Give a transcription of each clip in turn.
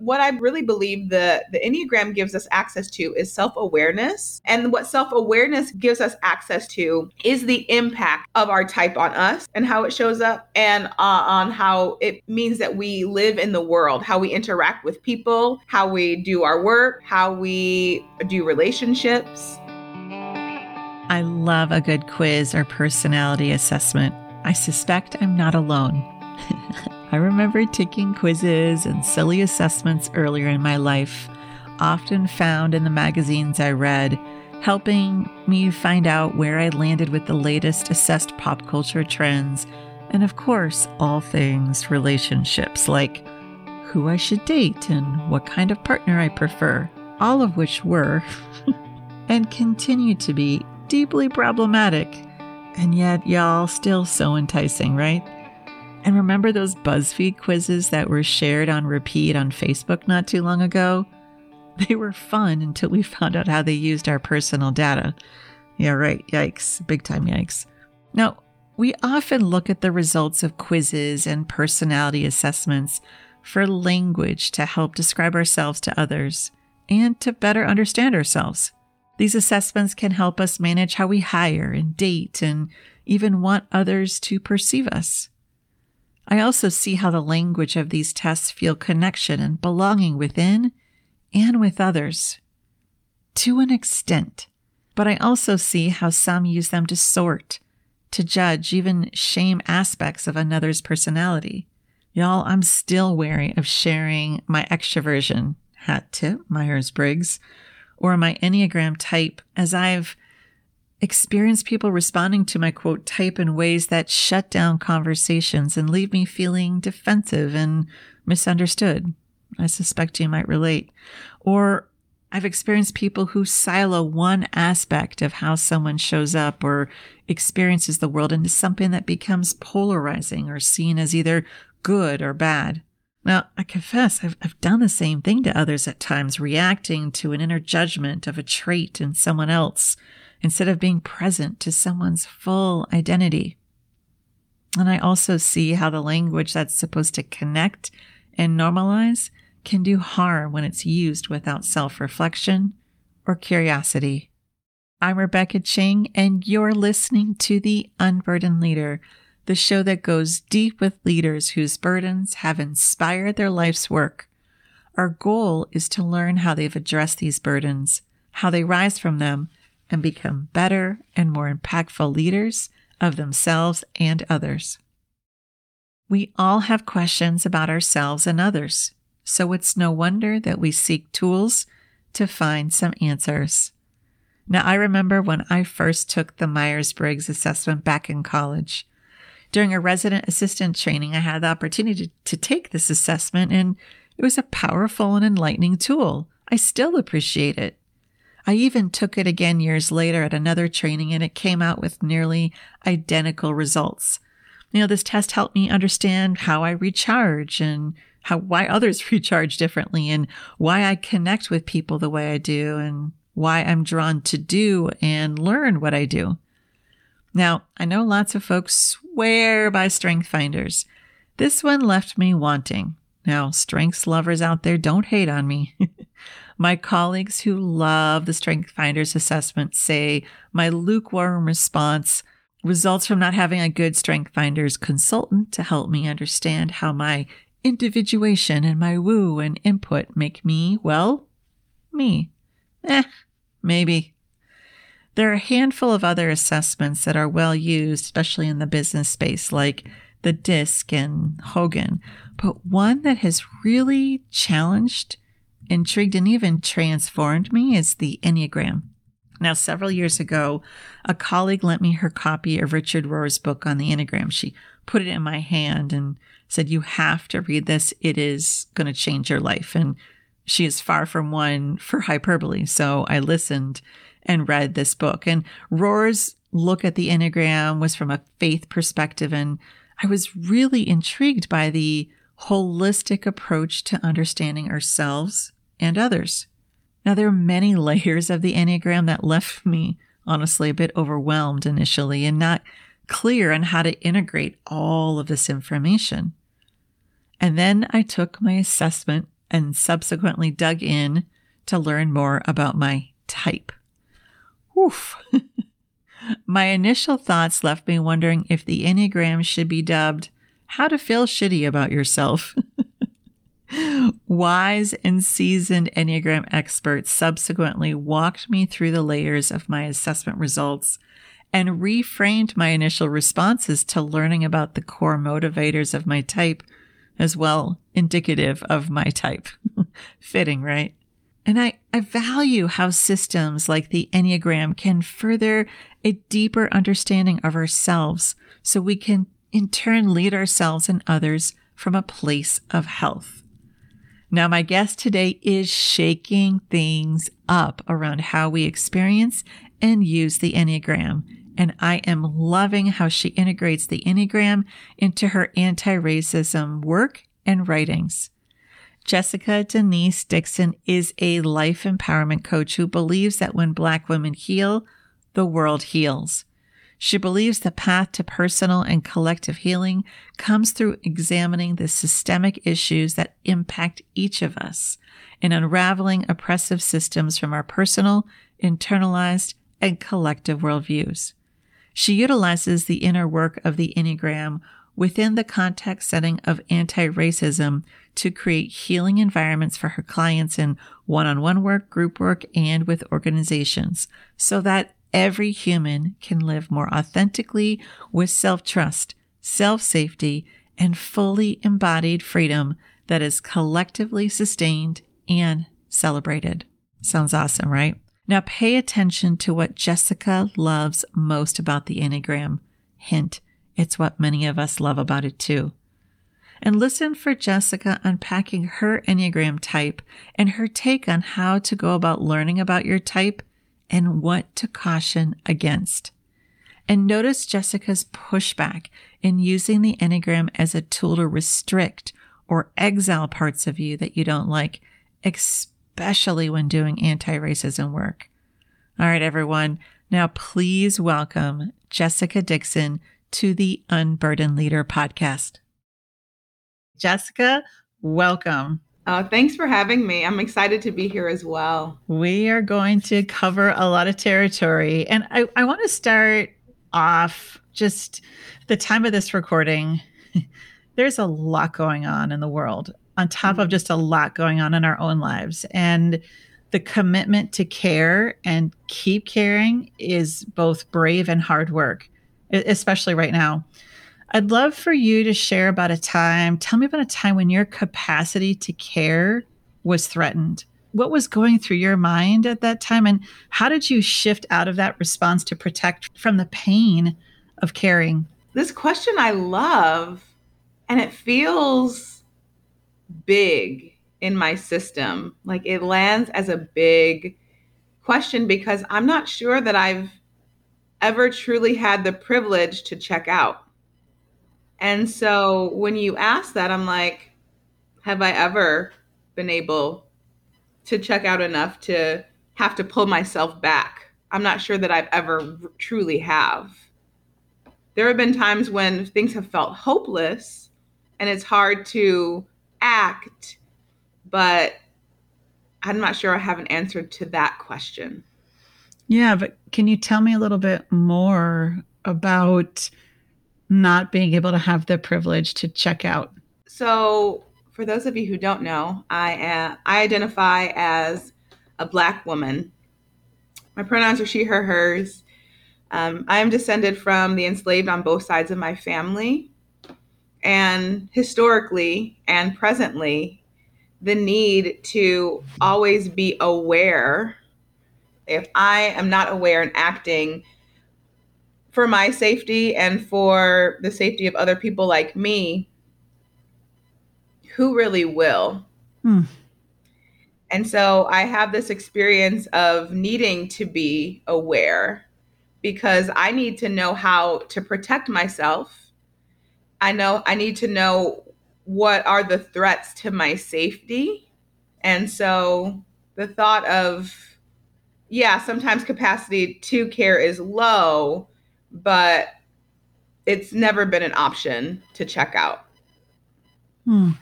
what I really believe the, the Enneagram gives us access to is self awareness. And what self awareness gives us access to is the impact of our type on us and how it shows up, and uh, on how it means that we live in the world, how we interact with people, how we do our work, how we do relationships. I love a good quiz or personality assessment. I suspect I'm not alone. I remember taking quizzes and silly assessments earlier in my life, often found in the magazines I read, helping me find out where I landed with the latest assessed pop culture trends, and of course, all things relationships like who I should date and what kind of partner I prefer, all of which were and continue to be deeply problematic. And yet, y'all, still so enticing, right? And remember those BuzzFeed quizzes that were shared on repeat on Facebook not too long ago? They were fun until we found out how they used our personal data. Yeah, right. Yikes. Big time yikes. Now, we often look at the results of quizzes and personality assessments for language to help describe ourselves to others and to better understand ourselves. These assessments can help us manage how we hire and date and even want others to perceive us. I also see how the language of these tests feel connection and belonging within and with others. To an extent. But I also see how some use them to sort, to judge, even shame aspects of another's personality. Y'all, I'm still wary of sharing my extroversion, hat tip, Myers Briggs, or my Enneagram type, as I've experience people responding to my quote type in ways that shut down conversations and leave me feeling defensive and misunderstood. I suspect you might relate. Or I've experienced people who silo one aspect of how someone shows up or experiences the world into something that becomes polarizing or seen as either good or bad. Now, I confess I've, I've done the same thing to others at times, reacting to an inner judgment of a trait in someone else instead of being present to someone's full identity. And I also see how the language that's supposed to connect and normalize can do harm when it's used without self reflection or curiosity. I'm Rebecca Ching, and you're listening to The Unburdened Leader, the show that goes deep with leaders whose burdens have inspired their life's work. Our goal is to learn how they've addressed these burdens, how they rise from them, and become better and more impactful leaders of themselves and others. We all have questions about ourselves and others, so it's no wonder that we seek tools to find some answers. Now, I remember when I first took the Myers Briggs assessment back in college. During a resident assistant training, I had the opportunity to, to take this assessment, and it was a powerful and enlightening tool. I still appreciate it. I even took it again years later at another training and it came out with nearly identical results. You know, this test helped me understand how I recharge and how why others recharge differently and why I connect with people the way I do and why I'm drawn to do and learn what I do. Now, I know lots of folks swear by strength finders. This one left me wanting. Now, strengths lovers out there don't hate on me. My colleagues who love the Strength Finders assessment say my lukewarm response results from not having a good Strength Finders consultant to help me understand how my individuation and my woo and input make me, well, me. Eh, maybe. There are a handful of other assessments that are well used, especially in the business space, like the DISC and Hogan, but one that has really challenged intrigued and even transformed me is the Enneagram. Now, several years ago, a colleague lent me her copy of Richard Rohr's book on the Enneagram. She put it in my hand and said, You have to read this. It is going to change your life. And she is far from one for hyperbole. So I listened and read this book. And Rohr's look at the Enneagram was from a faith perspective. And I was really intrigued by the holistic approach to understanding ourselves and others. Now, there are many layers of the Enneagram that left me honestly a bit overwhelmed initially and not clear on how to integrate all of this information. And then I took my assessment and subsequently dug in to learn more about my type. Oof. my initial thoughts left me wondering if the Enneagram should be dubbed How to Feel Shitty About Yourself. Wise and seasoned Enneagram experts subsequently walked me through the layers of my assessment results and reframed my initial responses to learning about the core motivators of my type as well, indicative of my type. Fitting, right? And I, I value how systems like the Enneagram can further a deeper understanding of ourselves so we can in turn lead ourselves and others from a place of health. Now, my guest today is shaking things up around how we experience and use the Enneagram. And I am loving how she integrates the Enneagram into her anti racism work and writings. Jessica Denise Dickson is a life empowerment coach who believes that when Black women heal, the world heals. She believes the path to personal and collective healing comes through examining the systemic issues that impact each of us and unraveling oppressive systems from our personal, internalized, and collective worldviews. She utilizes the inner work of the Enneagram within the context setting of anti racism to create healing environments for her clients in one on one work, group work, and with organizations so that every human can live more authentically with self trust, self safety, and fully embodied freedom that is collectively sustained and celebrated. Sounds awesome, right? Now pay attention to what Jessica loves most about the Enneagram. Hint, it's what many of us love about it too. And listen for Jessica unpacking her Enneagram type and her take on how to go about learning about your type and what to caution against. And notice Jessica's pushback in using the Enneagram as a tool to restrict or exile parts of you that you don't like, especially when doing anti racism work. All right, everyone. Now, please welcome Jessica Dickson to the Unburdened Leader podcast. Jessica, welcome. Uh, thanks for having me. I'm excited to be here as well. We are going to cover a lot of territory. And I, I want to start off just the time of this recording. There's a lot going on in the world, on top of mm-hmm. just a lot going on in our own lives. And the commitment to care and keep caring is both brave and hard work, especially right now. I'd love for you to share about a time. Tell me about a time when your capacity to care was threatened. What was going through your mind at that time? And how did you shift out of that response to protect from the pain of caring? This question I love, and it feels big in my system. Like it lands as a big question because I'm not sure that I've ever truly had the privilege to check out. And so when you ask that, I'm like, have I ever been able to check out enough to have to pull myself back? I'm not sure that I've ever truly have. There have been times when things have felt hopeless and it's hard to act, but I'm not sure I have an answer to that question. Yeah, but can you tell me a little bit more about not being able to have the privilege to check out? So, for those of you who don't know, I am, I identify as a black woman. My pronouns are she, her, hers. Um, I am descended from the enslaved on both sides of my family. And historically and presently, the need to always be aware. If I am not aware and acting for my safety and for the safety of other people like me, who really will? Hmm. And so I have this experience of needing to be aware because I need to know how to protect myself. I know I need to know what are the threats to my safety. And so the thought of, yeah, sometimes capacity to care is low, but it's never been an option to check out. Hmm.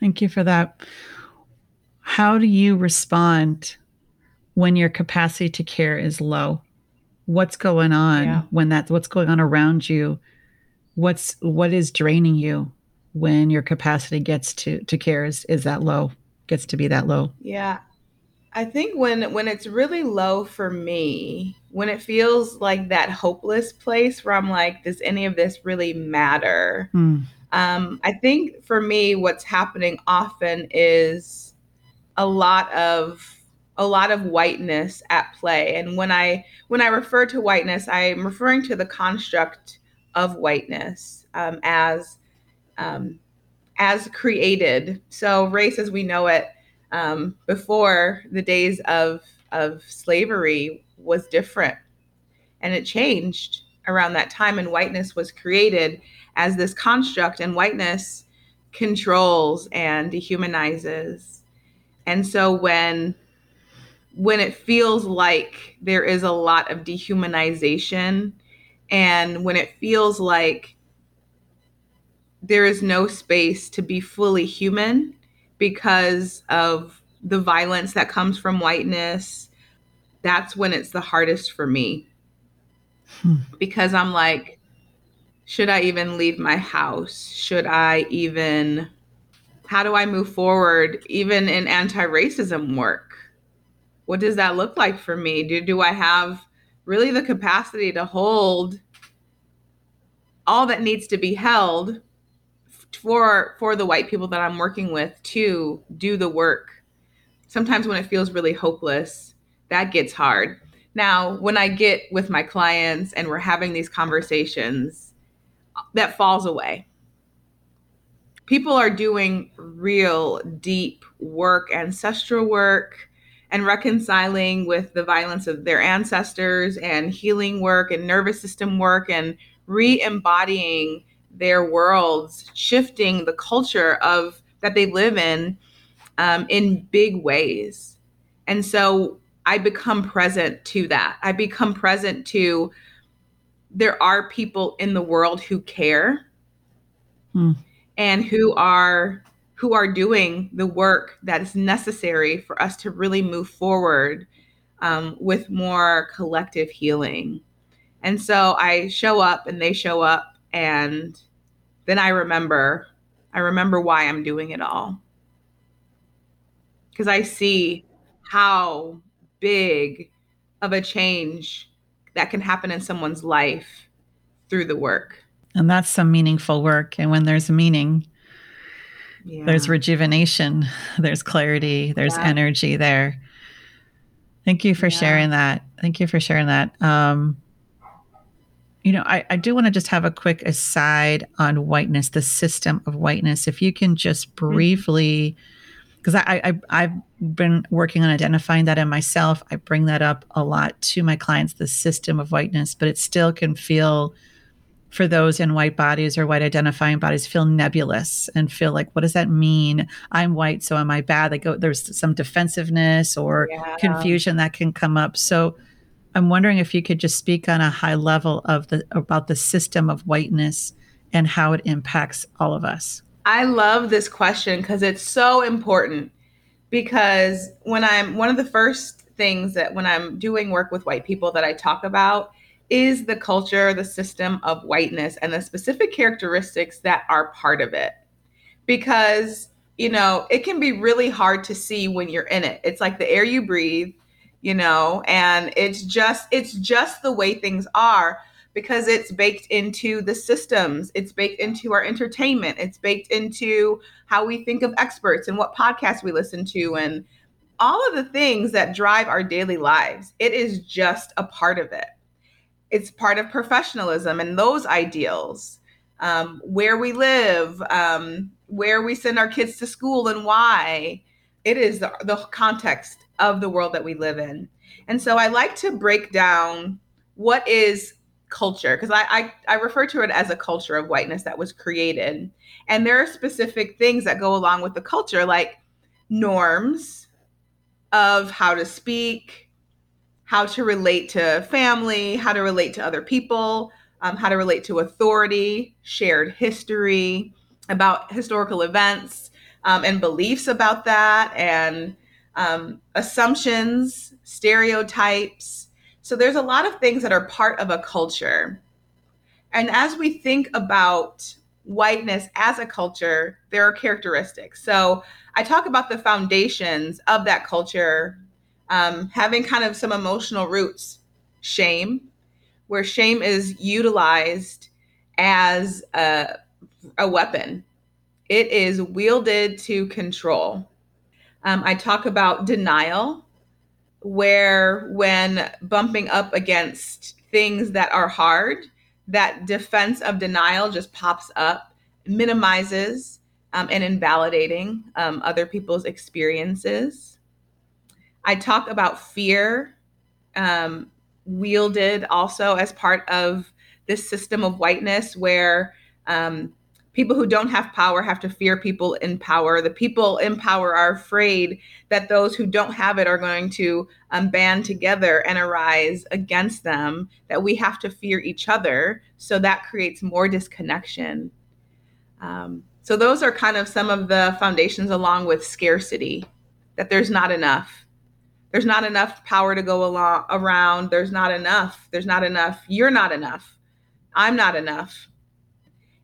Thank you for that. how do you respond when your capacity to care is low? What's going on yeah. when that's what's going on around you? What's what is draining you when your capacity gets to to care is, is that low, gets to be that low? Yeah. I think when when it's really low for me, when it feels like that hopeless place where I'm like, does any of this really matter? Mm. Um, I think for me, what's happening often is a lot of a lot of whiteness at play. And when I when I refer to whiteness, I'm referring to the construct of whiteness um, as um, as created. So race, as we know it um, before the days of of slavery, was different, and it changed around that time. And whiteness was created as this construct, and whiteness controls and dehumanizes. And so when when it feels like there is a lot of dehumanization and when it feels like there is no space to be fully human because of the violence that comes from whiteness, that's when it's the hardest for me. Hmm. Because I'm like, should I even leave my house? Should I even, how do I move forward, even in anti racism work? What does that look like for me? Do, do I have really the capacity to hold all that needs to be held for for the white people that I'm working with to do the work. Sometimes when it feels really hopeless, that gets hard. Now, when I get with my clients and we're having these conversations, that falls away. People are doing real deep work, ancestral work, and reconciling with the violence of their ancestors and healing work and nervous system work and re embodying their worlds, shifting the culture of that they live in um, in big ways. And so I become present to that. I become present to there are people in the world who care hmm. and who are who are doing the work that is necessary for us to really move forward um, with more collective healing. And so I show up and they show up and then I remember I remember why I'm doing it all. Cuz I see how big of a change that can happen in someone's life through the work. And that's some meaningful work and when there's meaning yeah. there's rejuvenation, there's clarity, there's yeah. energy there. Thank you for yeah. sharing that. Thank you for sharing that. Um, you know, I, I do want to just have a quick aside on whiteness, the system of whiteness. If you can just mm-hmm. briefly, because I, I I've been working on identifying that in myself. I bring that up a lot to my clients, the system of whiteness, but it still can feel for those in white bodies or white identifying bodies feel nebulous and feel like what does that mean i'm white so am i bad like go there's some defensiveness or yeah. confusion that can come up so I'm wondering if you could just speak on a high level of the about the system of whiteness and how it impacts all of us. I love this question because it's so important. Because when I'm one of the first things that when I'm doing work with white people that I talk about is the culture, the system of whiteness, and the specific characteristics that are part of it. Because, you know, it can be really hard to see when you're in it. It's like the air you breathe, you know and it's just it's just the way things are because it's baked into the systems. It's baked into our entertainment. It's baked into how we think of experts and what podcasts we listen to and all of the things that drive our daily lives. It is just a part of it. It's part of professionalism and those ideals um, where we live um, where we send our kids to school and why. It is the, the context of the world that we live in. And so I like to break down what is culture because I, I, I refer to it as a culture of whiteness that was created and there are specific things that go along with the culture like norms of how to speak how to relate to family how to relate to other people um, how to relate to authority shared history about historical events um, and beliefs about that and um, assumptions, stereotypes. So there's a lot of things that are part of a culture. And as we think about whiteness as a culture, there are characteristics. So I talk about the foundations of that culture um, having kind of some emotional roots. Shame, where shame is utilized as a, a weapon, it is wielded to control. Um, I talk about denial, where when bumping up against things that are hard, that defense of denial just pops up, minimizes um, and invalidating um, other people's experiences. I talk about fear, um, wielded also as part of this system of whiteness where um, people who don't have power have to fear people in power. The people in power are afraid that those who don't have it are going to um, band together and arise against them, that we have to fear each other. So that creates more disconnection. Um, so, those are kind of some of the foundations, along with scarcity, that there's not enough. There's not enough power to go along around. There's not enough. There's not enough. You're not enough. I'm not enough.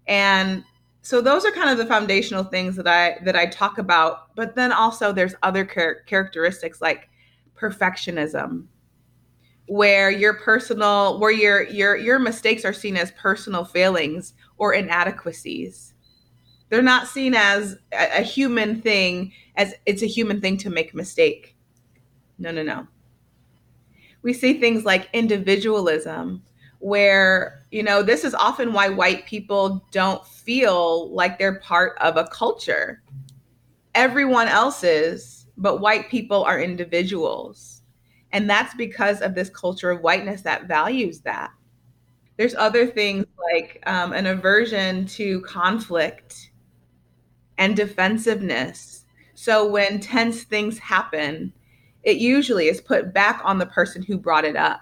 And so those are kind of the foundational things that I that I talk about. But then also there's other char- characteristics like perfectionism, where your personal where your your your mistakes are seen as personal failings or inadequacies. They're not seen as a, a human thing as it's a human thing to make mistake. No, no, no. We see things like individualism, where you know this is often why white people don't feel like they're part of a culture. Everyone else is but white people are individuals. And that's because of this culture of whiteness that values that. There's other things like um, an aversion to conflict and defensiveness. So when tense things happen it usually is put back on the person who brought it up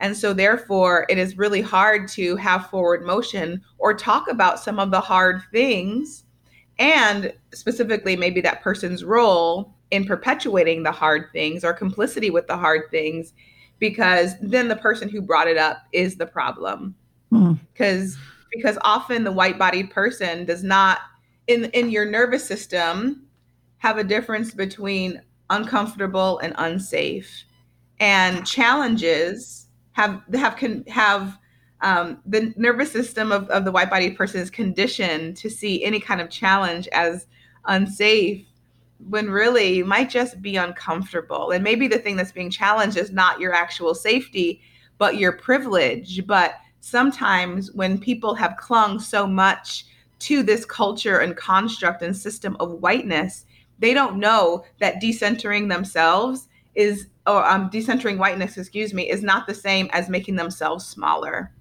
and so, therefore, it is really hard to have forward motion or talk about some of the hard things and specifically maybe that person's role in perpetuating the hard things or complicity with the hard things because then the person who brought it up is the problem because mm. because often the white bodied person does not in in your nervous system have a difference between uncomfortable and unsafe and challenges have have can have um, the nervous system of, of the white body person is conditioned to see any kind of challenge as unsafe when really you might just be uncomfortable. And maybe the thing that's being challenged is not your actual safety but your privilege. But sometimes when people have clung so much to this culture and construct and system of whiteness they don't know that decentering themselves is or um, decentering whiteness, excuse me, is not the same as making themselves smaller.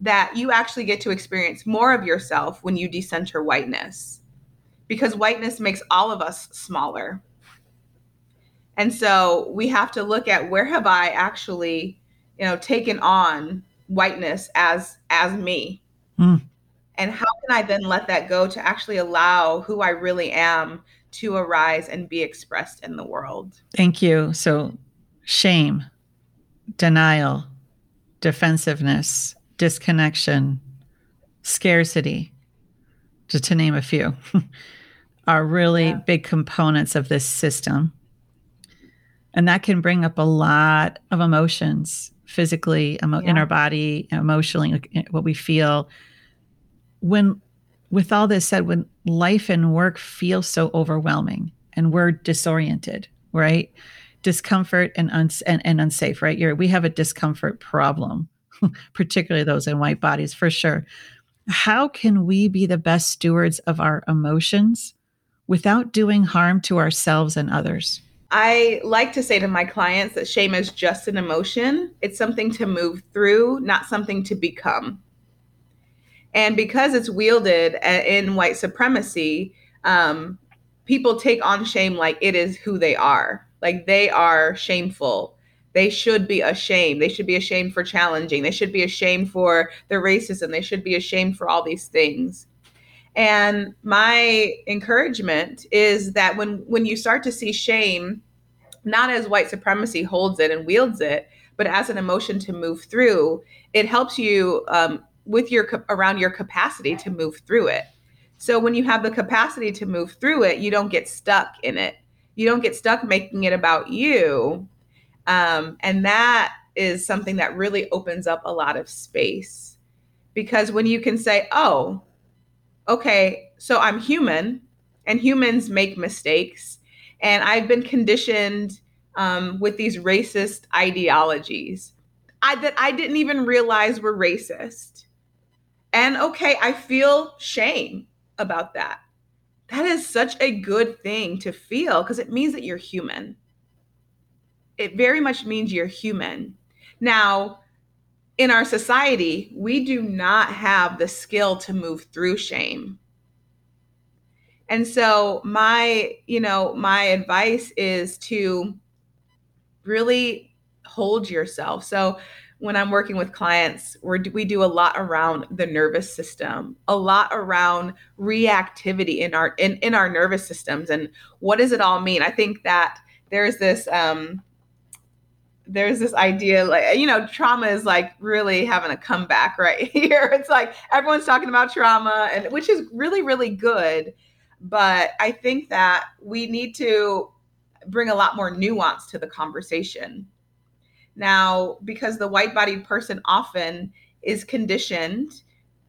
That you actually get to experience more of yourself when you decenter whiteness, because whiteness makes all of us smaller. And so we have to look at where have I actually, you know, taken on whiteness as as me, mm. and how can I then let that go to actually allow who I really am to arise and be expressed in the world. Thank you. So shame, denial, defensiveness, disconnection, scarcity, just to name a few, are really yeah. big components of this system. And that can bring up a lot of emotions physically, emo- yeah. in our body, emotionally, eh, what we feel. When, with all this said, when life and work feel so overwhelming and we're disoriented, right? Discomfort and, uns- and, and unsafe, right? You're, we have a discomfort problem, particularly those in white bodies for sure. How can we be the best stewards of our emotions without doing harm to ourselves and others? I like to say to my clients that shame is just an emotion. It's something to move through, not something to become. And because it's wielded in white supremacy, um, people take on shame like it is who they are. Like they are shameful. They should be ashamed. They should be ashamed for challenging. They should be ashamed for their racism. They should be ashamed for all these things. And my encouragement is that when when you start to see shame not as white supremacy holds it and wields it, but as an emotion to move through, it helps you um, with your around your capacity to move through it. So when you have the capacity to move through it, you don't get stuck in it. You don't get stuck making it about you. Um, and that is something that really opens up a lot of space. Because when you can say, oh, okay, so I'm human and humans make mistakes. And I've been conditioned um, with these racist ideologies I, that I didn't even realize were racist. And okay, I feel shame about that. That is such a good thing to feel because it means that you're human. It very much means you're human. Now, in our society, we do not have the skill to move through shame. And so my, you know, my advice is to really hold yourself. So when I'm working with clients, we we do a lot around the nervous system, a lot around reactivity in our in, in our nervous systems, and what does it all mean? I think that there's this um, there's this idea like you know trauma is like really having a comeback right here. It's like everyone's talking about trauma, and which is really really good, but I think that we need to bring a lot more nuance to the conversation now, because the white bodied person often is conditioned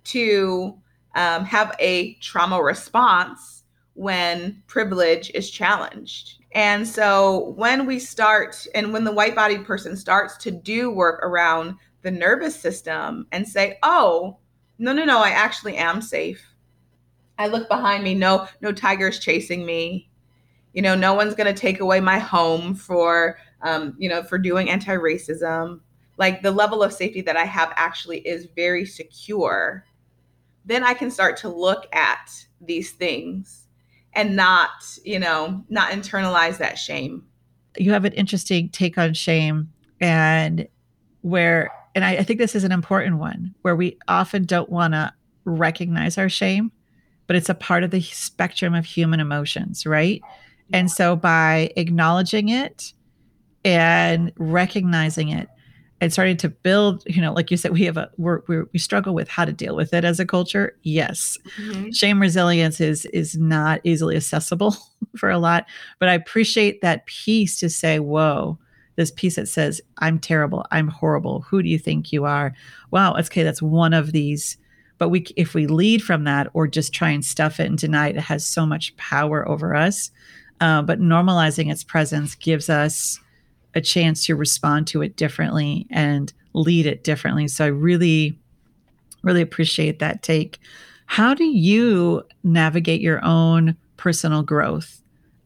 to um, have a trauma response when privilege is challenged. And so when we start, and when the white bodied person starts to do work around the nervous system and say, oh, no, no, no, I actually am safe. I look behind me, no, no tiger's chasing me. You know, no one's going to take away my home for um, you know, for doing anti racism, like the level of safety that I have actually is very secure, then I can start to look at these things and not, you know, not internalize that shame. You have an interesting take on shame and where, and I, I think this is an important one where we often don't want to recognize our shame, but it's a part of the spectrum of human emotions, right? And so by acknowledging it, and recognizing it and starting to build you know like you said we have a we're, we're, we struggle with how to deal with it as a culture. Yes. Mm-hmm. shame resilience is is not easily accessible for a lot but i appreciate that piece to say whoa this piece that says i'm terrible i'm horrible who do you think you are? Wow okay that's one of these but we if we lead from that or just try and stuff it and deny it it has so much power over us. Uh, but normalizing its presence gives us a chance to respond to it differently and lead it differently. So I really, really appreciate that take. How do you navigate your own personal growth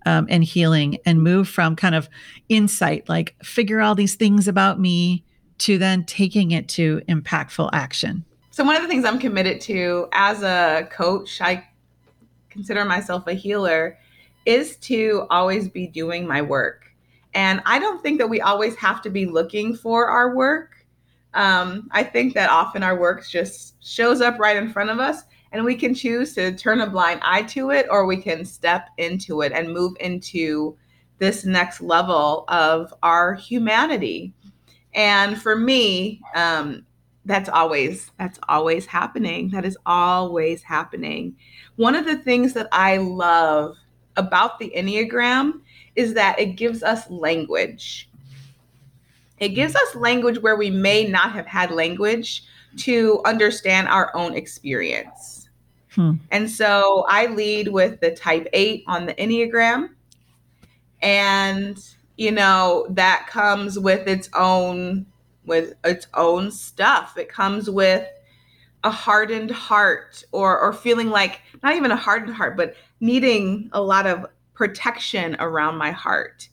um, and healing and move from kind of insight, like figure all these things about me, to then taking it to impactful action? So, one of the things I'm committed to as a coach, I consider myself a healer, is to always be doing my work. And I don't think that we always have to be looking for our work. Um, I think that often our work just shows up right in front of us, and we can choose to turn a blind eye to it, or we can step into it and move into this next level of our humanity. And for me, um, that's always that's always happening. That is always happening. One of the things that I love about the Enneagram is that it gives us language. It gives us language where we may not have had language to understand our own experience. Hmm. And so I lead with the type eight on the Enneagram. And, you know, that comes with its own with its own stuff. It comes with a hardened heart or or feeling like not even a hardened heart, but needing a lot of protection around my heart.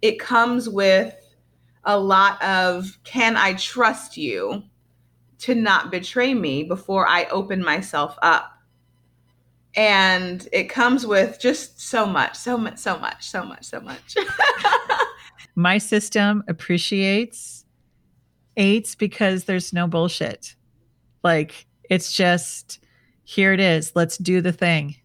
It comes with a lot of can I trust you to not betray me before I open myself up? And it comes with just so much, so much, so much, so much, so much. my system appreciates eights because there's no bullshit. Like it's just here it is. Let's do the thing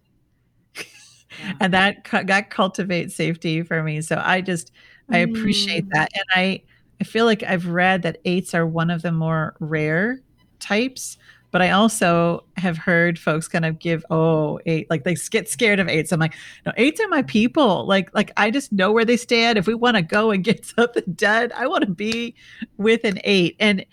and that that cultivates safety for me. So I just I appreciate mm. that, and I I feel like I've read that eights are one of the more rare types. But I also have heard folks kind of give, oh, eight, like they get scared of eights. I'm like, no, eights are my people. Like, like I just know where they stand. If we want to go and get something done, I want to be with an eight. And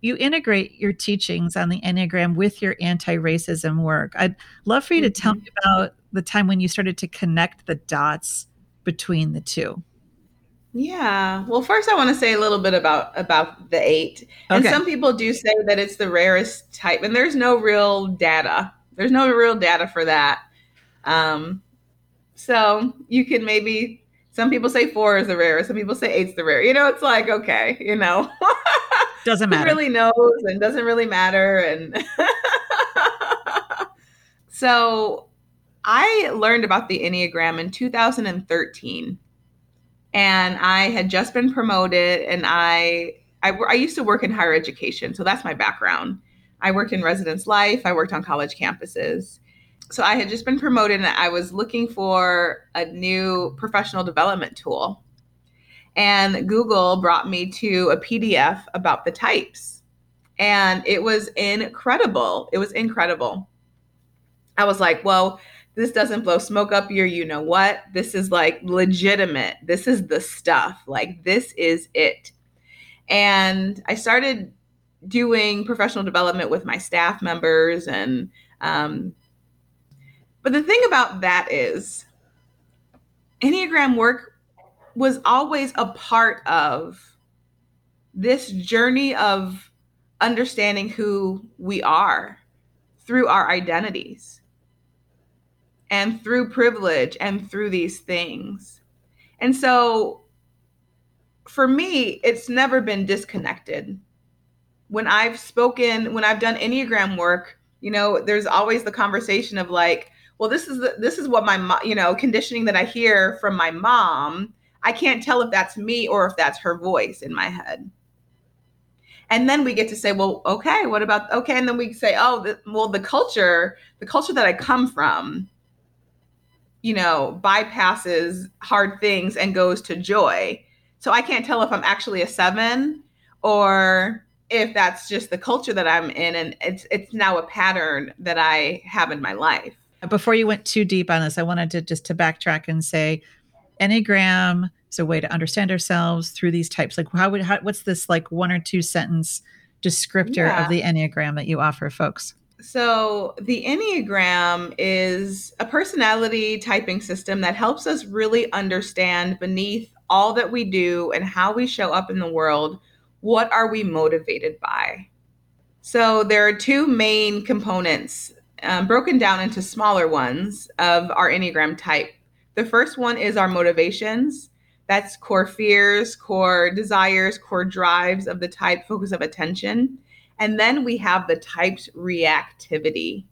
you integrate your teachings on the Enneagram with your anti racism work. I'd love for you to tell mm-hmm. me about the time when you started to connect the dots between the two. Yeah. Well, first I want to say a little bit about about the 8. And some people do say that it's the rarest type and there's no real data. There's no real data for that. Um so you can maybe some people say 4 is the rarest, some people say 8's the rare. You know, it's like okay, you know. Doesn't matter. It really knows and doesn't really matter and So I learned about the Enneagram in 2013 and I had just been promoted, and I, I I used to work in higher education, so that's my background. I worked in residence life. I worked on college campuses. So I had just been promoted, and I was looking for a new professional development tool. And Google brought me to a PDF about the types, and it was incredible. It was incredible. I was like, well this doesn't blow smoke up your you know what. This is like legitimate. This is the stuff. Like this is it. And I started doing professional development with my staff members and um, but the thing about that is enneagram work was always a part of this journey of understanding who we are through our identities and through privilege and through these things. And so for me, it's never been disconnected. When I've spoken, when I've done Enneagram work, you know, there's always the conversation of like, well, this is the, this is what my mom, you know, conditioning that I hear from my mom. I can't tell if that's me or if that's her voice in my head. And then we get to say, well, okay, what about okay? And then we say, oh, the, well, the culture, the culture that I come from, you know, bypasses hard things and goes to joy. So I can't tell if I'm actually a seven or if that's just the culture that I'm in and it's it's now a pattern that I have in my life. Before you went too deep on this, I wanted to just to backtrack and say Enneagram is a way to understand ourselves through these types. Like how would how, what's this like one or two sentence descriptor yeah. of the Enneagram that you offer folks? So, the Enneagram is a personality typing system that helps us really understand beneath all that we do and how we show up in the world, what are we motivated by? So, there are two main components um, broken down into smaller ones of our Enneagram type. The first one is our motivations. That's core fears, core desires, core drives of the type focus of attention. And then we have the types reactivity.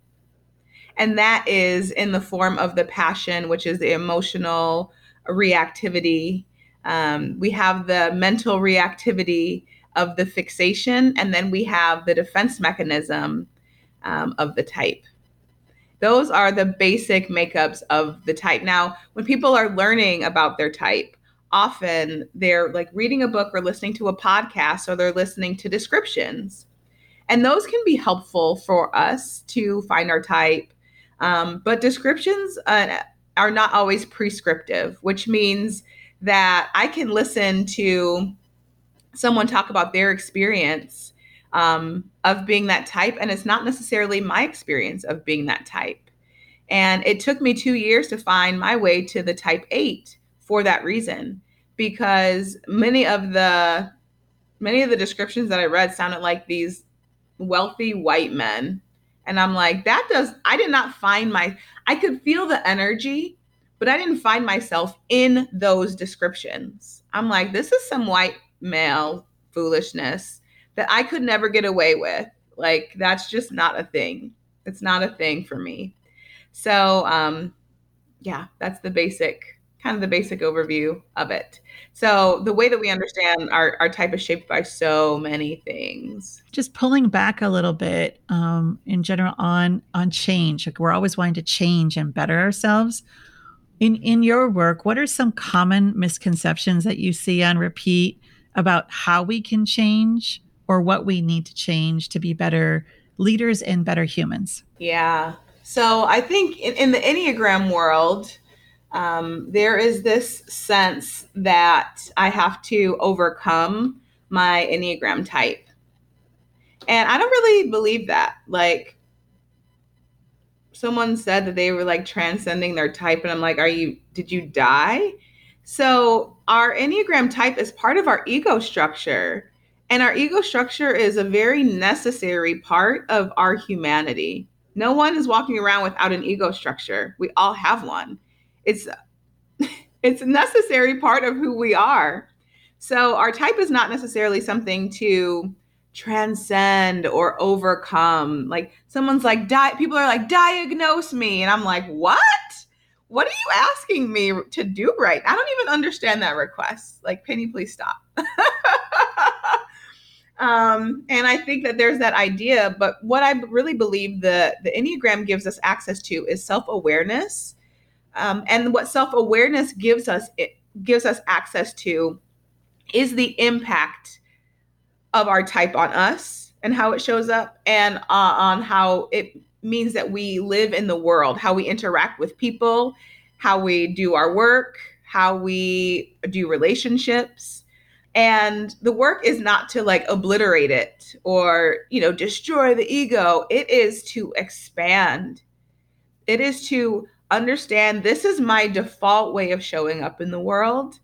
And that is in the form of the passion, which is the emotional reactivity. Um, we have the mental reactivity of the fixation, and then we have the defense mechanism um, of the type. Those are the basic makeups of the type. Now, when people are learning about their type, often they're like reading a book or listening to a podcast or they're listening to descriptions. And those can be helpful for us to find our type. Um, but descriptions uh, are not always prescriptive, which means that I can listen to someone talk about their experience um, of being that type, and it's not necessarily my experience of being that type. And it took me two years to find my way to the type eight for that reason, because many of the many of the descriptions that I read sounded like these wealthy white men. And I'm like, that does, I did not find my, I could feel the energy, but I didn't find myself in those descriptions. I'm like, this is some white male foolishness that I could never get away with. Like, that's just not a thing. It's not a thing for me. So, um, yeah, that's the basic kind of the basic overview of it. So the way that we understand our, our type is shaped by so many things. Just pulling back a little bit um, in general on on change. Like we're always wanting to change and better ourselves. In in your work, what are some common misconceptions that you see on repeat about how we can change or what we need to change to be better leaders and better humans? Yeah. So I think in, in the Enneagram world, um, there is this sense that I have to overcome my Enneagram type. And I don't really believe that. Like, someone said that they were like transcending their type, and I'm like, are you, did you die? So, our Enneagram type is part of our ego structure. And our ego structure is a very necessary part of our humanity. No one is walking around without an ego structure. We all have one. It's it's a necessary part of who we are. So our type is not necessarily something to transcend or overcome. Like someone's like, di- people are like, diagnose me. And I'm like, what? What are you asking me to do right? I don't even understand that request. Like, Penny, please stop. um, and I think that there's that idea, but what I really believe the the Enneagram gives us access to is self-awareness. Um, and what self-awareness gives us, it gives us access to is the impact of our type on us and how it shows up and uh, on how it means that we live in the world, how we interact with people, how we do our work, how we do relationships. And the work is not to like obliterate it or, you know, destroy the ego. It is to expand. It is to understand this is my default way of showing up in the world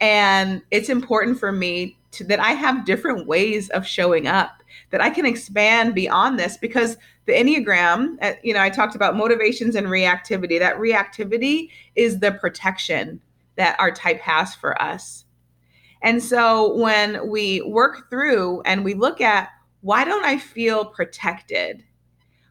and it's important for me to, that I have different ways of showing up, that I can expand beyond this because the Enneagram, uh, you know, I talked about motivations and reactivity. That reactivity is the protection that our type has for us. And so when we work through and we look at why don't I feel protected?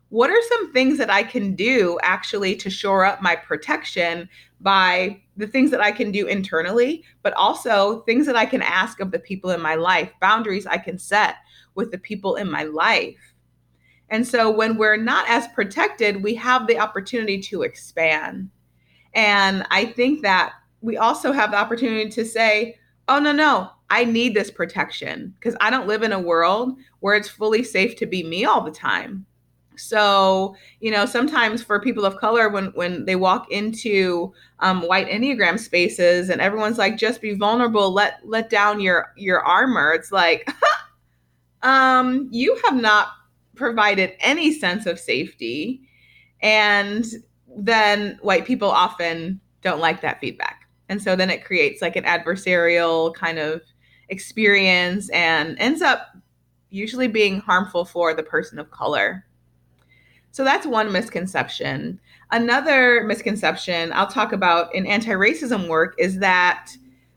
What are some things that I can do actually to shore up my protection by the things that I can do internally, but also things that I can ask of the people in my life, boundaries I can set with the people in my life. And so when we're not as protected, we have the opportunity to expand. And I think that we also have the opportunity to say, oh, no, no, I need this protection because I don't live in a world where it's fully safe to be me all the time. So you know sometimes for people of color when when they walk into um, white enneagram spaces and everyone's like just be vulnerable. Let let down your your armor it's like um you have not provided any sense of safety. And then white people often don't like that feedback and so then it creates like an adversarial kind of experience and ends up usually being harmful for the person of color so that's one misconception. Another misconception I'll talk about in anti racism work is that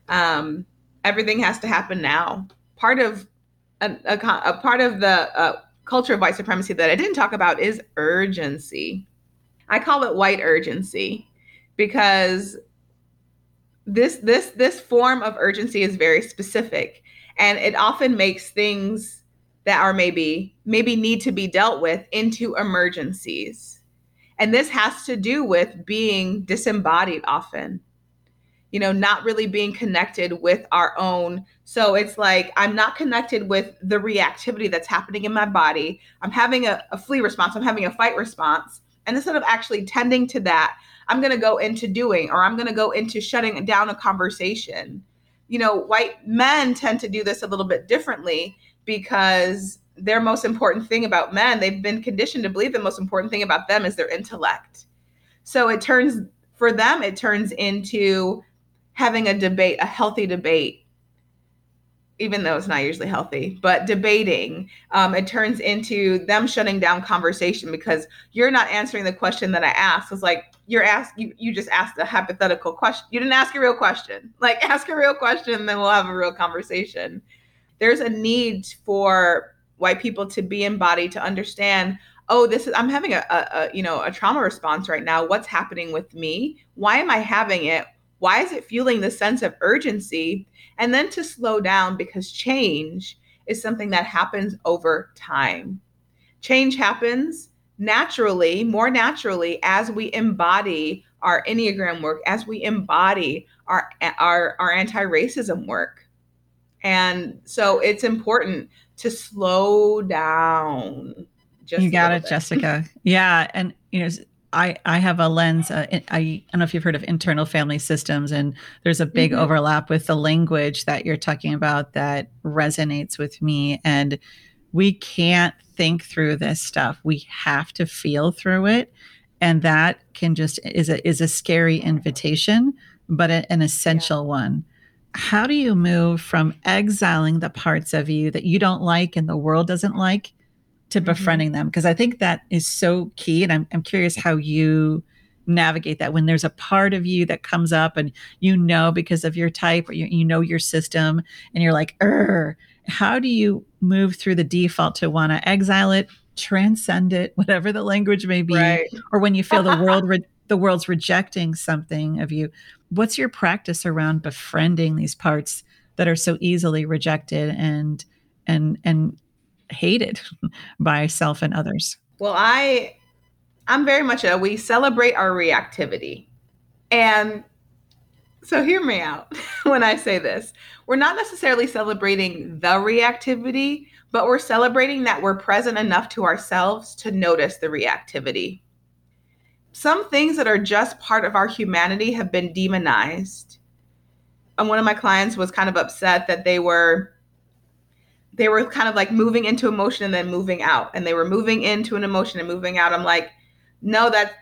um, everything has to happen now. Part of a, a, a part of the uh, culture of white supremacy that I didn't talk about is urgency. I call it white urgency because this this this form of urgency is very specific and it often makes things that are maybe maybe need to be dealt with into emergencies. And this has to do with being disembodied often. You know, not really being connected with our own. So it's like I'm not connected with the reactivity that's happening in my body. I'm having a, a flee response, I'm having a fight response. And instead of actually tending to that, I'm going to go into doing or I'm going to go into shutting down a conversation. You know, white men tend to do this a little bit differently because their most important thing about men, they've been conditioned to believe the most important thing about them is their intellect. So it turns, for them, it turns into having a debate, a healthy debate, even though it's not usually healthy, but debating. Um, it turns into them shutting down conversation because you're not answering the question that I asked. It's like you're asked, you, you just asked a hypothetical question. You didn't ask a real question. Like ask a real question, then we'll have a real conversation. There's a need for white people to be embodied to understand oh this is i'm having a, a, a, you know a trauma response right now. What's happening with me? Why am i having it? Why is it fueling the sense of urgency? And then to slow down because change is something that happens over time. Change happens naturally more naturally as we embody our Enneagram work, as we embody our our, our anti-racism work. And so it's important to slow down. you got it, bit. Jessica. Yeah. And, you know, I, I have a lens. Uh, I, I don't know if you've heard of internal family systems, and there's a big mm-hmm. overlap with the language that you're talking about that resonates with me. And we can't think through this stuff. We have to feel through it, and that can just is a is a scary invitation, but a, an essential yeah. one. How do you move from exiling the parts of you that you don't like and the world doesn't like to mm-hmm. befriending them because i think that is so key and I'm, I'm curious how you navigate that when there's a part of you that comes up and you know because of your type or you, you know your system and you're like er how do you move through the default to want to exile it transcend it whatever the language may be right. or when you feel the world re- the world's rejecting something of you what's your practice around befriending these parts that are so easily rejected and and and hated by self and others? Well, I I'm very much a we celebrate our reactivity. And so hear me out when I say this. We're not necessarily celebrating the reactivity, but we're celebrating that we're present enough to ourselves to notice the reactivity. Some things that are just part of our humanity have been demonized. And one of my clients was kind of upset that they were they were kind of like moving into emotion and then moving out and they were moving into an emotion and moving out i'm like no that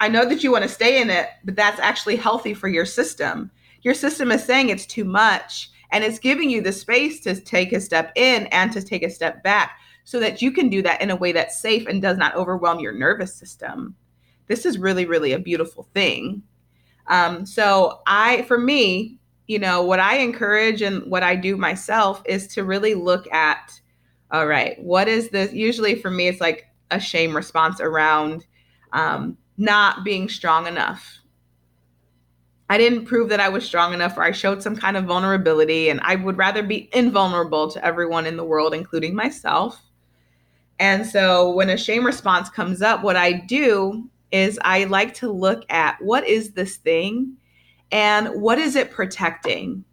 i know that you want to stay in it but that's actually healthy for your system your system is saying it's too much and it's giving you the space to take a step in and to take a step back so that you can do that in a way that's safe and does not overwhelm your nervous system this is really really a beautiful thing um, so i for me you know, what I encourage and what I do myself is to really look at, all right, what is this? Usually for me, it's like a shame response around um, not being strong enough. I didn't prove that I was strong enough, or I showed some kind of vulnerability, and I would rather be invulnerable to everyone in the world, including myself. And so when a shame response comes up, what I do is I like to look at what is this thing and what is it protecting?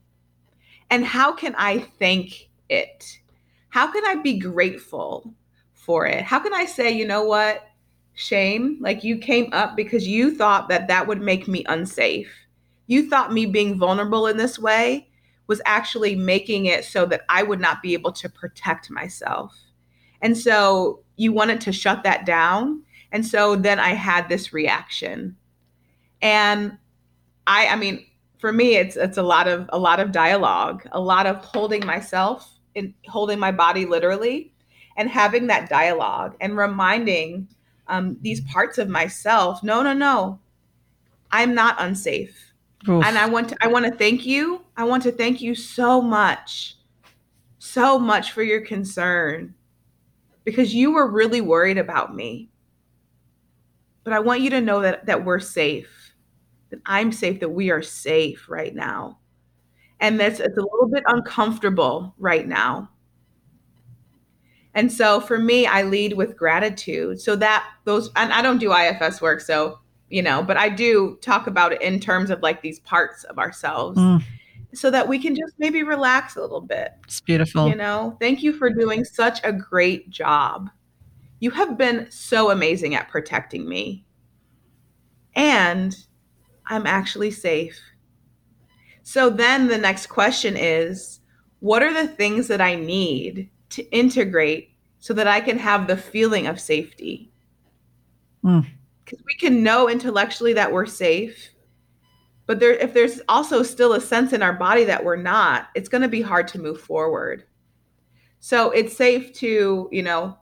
And how can I thank it? How can I be grateful for it? How can I say, you know what? Shame, like you came up because you thought that that would make me unsafe. You thought me being vulnerable in this way was actually making it so that I would not be able to protect myself. And so you wanted to shut that down. And so then I had this reaction. And I I mean, for me it's it's a lot of a lot of dialogue, a lot of holding myself and holding my body literally and having that dialogue and reminding um, these parts of myself, no, no, no, I'm not unsafe. Oof. And I want to I want to thank you. I want to thank you so much. So much for your concern because you were really worried about me. But I want you to know that that we're safe that I'm safe, that we are safe right now. And that's it's a little bit uncomfortable right now. And so for me, I lead with gratitude. So that those and I don't do IFS work, so you know, but I do talk about it in terms of like these parts of ourselves. Mm. So that we can just maybe relax a little bit. It's beautiful. You know, thank you for doing such a great job. You have been so amazing at protecting me. And I'm actually safe. So then the next question is what are the things that I need to integrate so that I can have the feeling of safety? Because mm. we can know intellectually that we're safe, but there, if there's also still a sense in our body that we're not, it's going to be hard to move forward. So it's safe to, you know,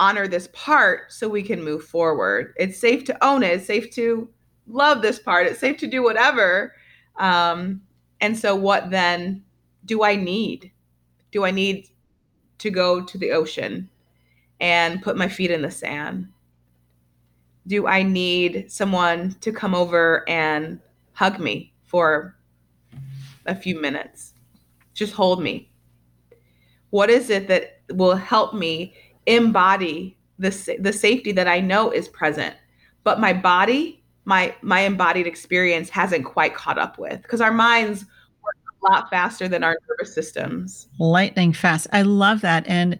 honor this part so we can move forward. It's safe to own it. It's safe to love this part. It's safe to do whatever. Um, and so, what then do I need? Do I need to go to the ocean and put my feet in the sand? Do I need someone to come over and hug me for a few minutes? Just hold me. What is it that will help me embody the, the safety that I know is present? But my body my my embodied experience hasn't quite caught up with because our minds lot faster than our nervous systems. Lightning fast. I love that. And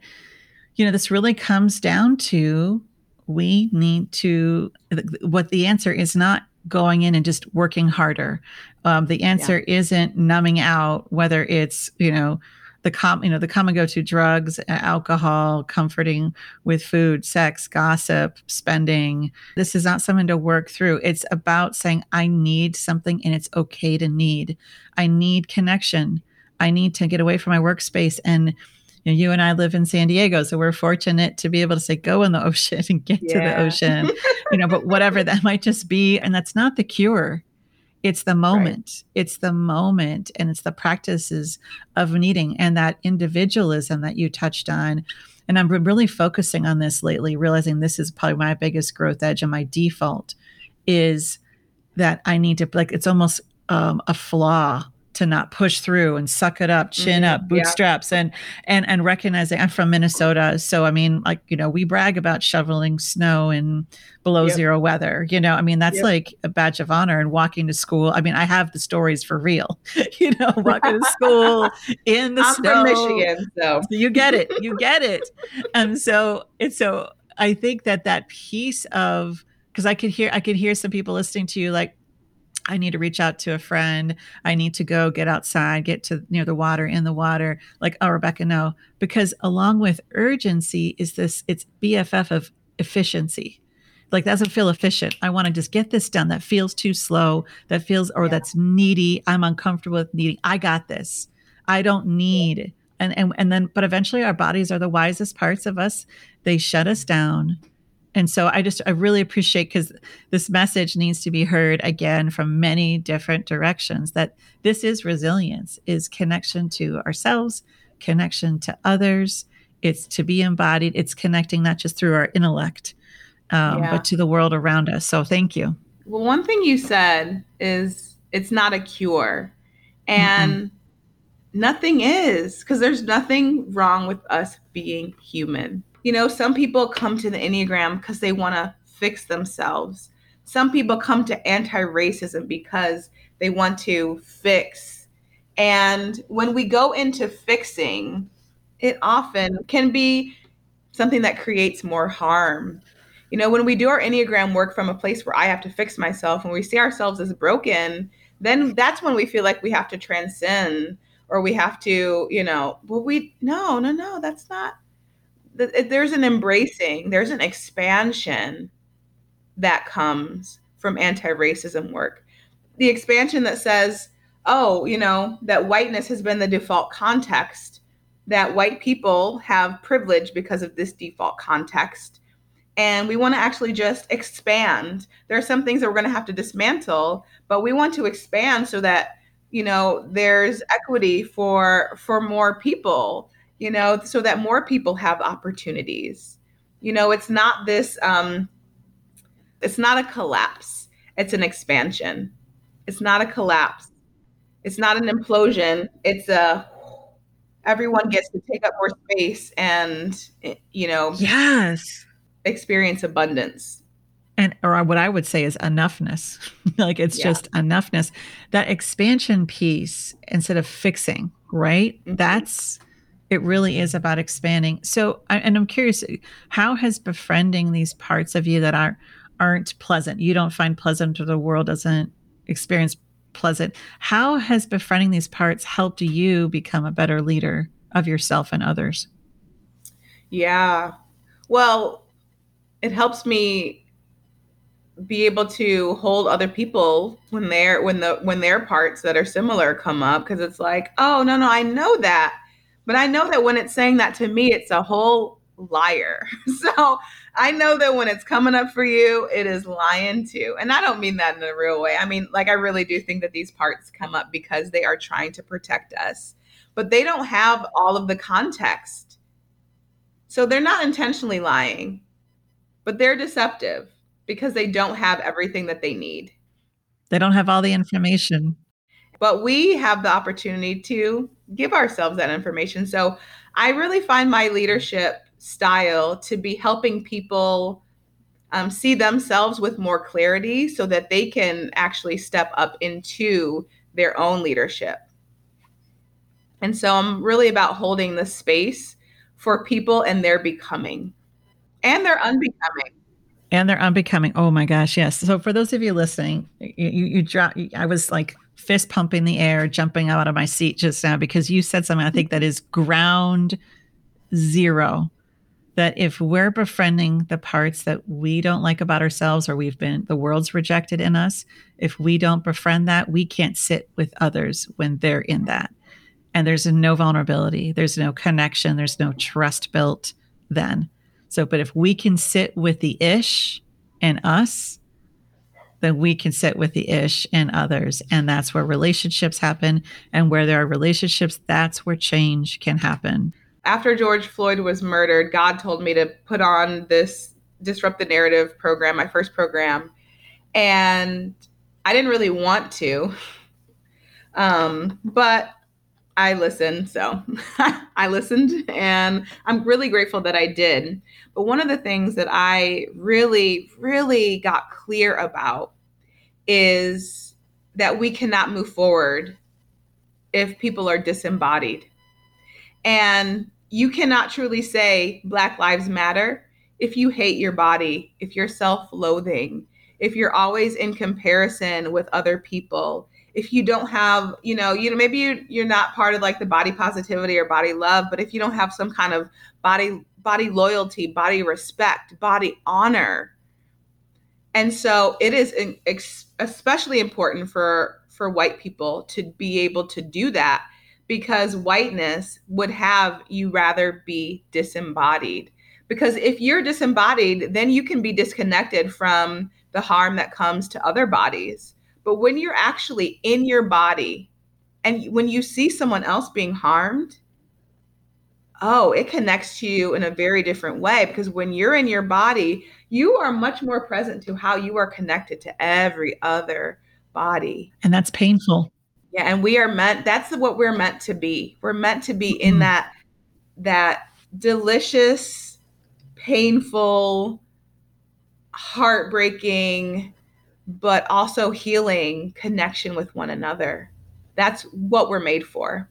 you know, this really comes down to we need to what the answer is not going in and just working harder. Um, the answer yeah. isn't numbing out, whether it's you know the com you know the common go to drugs, alcohol, comforting with food, sex, gossip, spending. This is not something to work through. It's about saying I need something and it's okay to need. I need connection. I need to get away from my workspace and you, know, you and I live in San Diego, so we're fortunate to be able to say go in the ocean and get yeah. to the ocean, you know, but whatever that might just be. And that's not the cure. It's the moment. Right. It's the moment and it's the practices of needing and that individualism that you touched on. And I'm really focusing on this lately, realizing this is probably my biggest growth edge and my default is that I need to like it's almost um, a flaw to not push through and suck it up, chin mm-hmm. up, bootstraps, yeah. and and and recognizing I'm from Minnesota, so I mean, like you know, we brag about shoveling snow in below yep. zero weather. You know, I mean, that's yep. like a badge of honor. And walking to school, I mean, I have the stories for real. you know, walking to school in the I'm snow. from Michigan, so. so you get it, you get it. And so it's so I think that that piece of because I could hear I could hear some people listening to you like I need to reach out to a friend. I need to go get outside, get to near the water, in the water. Like, oh, Rebecca, no. Because along with urgency is this, it's BFF of efficiency. Like, that doesn't feel efficient. I want to just get this done. That feels too slow. That feels, or yeah. that's needy. I'm uncomfortable with needing. I got this. I don't need. Yeah. And, and and then, but eventually, our bodies are the wisest parts of us. They shut us down and so I just, I really appreciate because this message needs to be heard again from many different directions that this is resilience, is connection to ourselves, connection to others. It's to be embodied. It's connecting not just through our intellect, um, yeah. but to the world around us. So thank you. Well, one thing you said is it's not a cure. And mm-hmm. nothing is because there's nothing wrong with us being human you know, some people come to the Enneagram because they want to fix themselves. Some people come to anti racism because they want to fix. And when we go into fixing, it often can be something that creates more harm. You know, when we do our Enneagram work from a place where I have to fix myself and we see ourselves as broken, then that's when we feel like we have to transcend or we have to, you know, well, we, no, no, no, that's not, there's an embracing, there's an expansion that comes from anti-racism work. The expansion that says, oh, you know, that whiteness has been the default context, that white people have privilege because of this default context. And we want to actually just expand. There are some things that we're going to have to dismantle, but we want to expand so that, you know, there's equity for for more people you know, so that more people have opportunities. You know, it's not this, um, it's not a collapse, it's an expansion. It's not a collapse, it's not an implosion. It's a, everyone gets to take up more space and, you know, yes, experience abundance and or what I would say is enoughness. like it's yeah. just enoughness. That expansion piece instead of fixing, right? Mm-hmm. That's it really is about expanding. So, and I'm curious, how has befriending these parts of you that are aren't pleasant, you don't find pleasant, or the world doesn't experience pleasant, how has befriending these parts helped you become a better leader of yourself and others? Yeah, well, it helps me be able to hold other people when they're when the when their parts that are similar come up because it's like oh no no i know that but I know that when it's saying that to me, it's a whole liar. So I know that when it's coming up for you, it is lying too. And I don't mean that in a real way. I mean, like, I really do think that these parts come up because they are trying to protect us, but they don't have all of the context. So they're not intentionally lying, but they're deceptive because they don't have everything that they need. They don't have all the information. But we have the opportunity to give ourselves that information. So I really find my leadership style to be helping people um, see themselves with more clarity so that they can actually step up into their own leadership. And so I'm really about holding the space for people and their becoming and their unbecoming. And their unbecoming. Oh my gosh, yes. So for those of you listening, you you, you drop. I was like fist pumping the air, jumping out of my seat just now because you said something I think that is ground zero that if we're befriending the parts that we don't like about ourselves or we've been the world's rejected in us if we don't befriend that we can't sit with others when they're in that. And there's no vulnerability there's no connection there's no trust built then. So but if we can sit with the ish and us then we can sit with the ish and others and that's where relationships happen and where there are relationships that's where change can happen after George Floyd was murdered, God told me to put on this Disrupt the Narrative program, my first program. And I didn't really want to. Um, but I listened. So I listened and I'm really grateful that I did. But one of the things that I really, really got clear about is that we cannot move forward if people are disembodied. And you cannot truly say Black Lives Matter if you hate your body, if you're self loathing, if you're always in comparison with other people, if you don't have, you know, you know, maybe you you're not part of like the body positivity or body love, but if you don't have some kind of body body loyalty, body respect, body honor. And so it is especially important for for white people to be able to do that because whiteness would have you rather be disembodied. Because if you're disembodied, then you can be disconnected from the harm that comes to other bodies. But when you're actually in your body and when you see someone else being harmed, oh, it connects to you in a very different way because when you're in your body, you are much more present to how you are connected to every other body. And that's painful. Yeah, and we are meant that's what we're meant to be. We're meant to be in mm-hmm. that that delicious, painful, heartbreaking, but also healing connection with one another. That's what we're made for.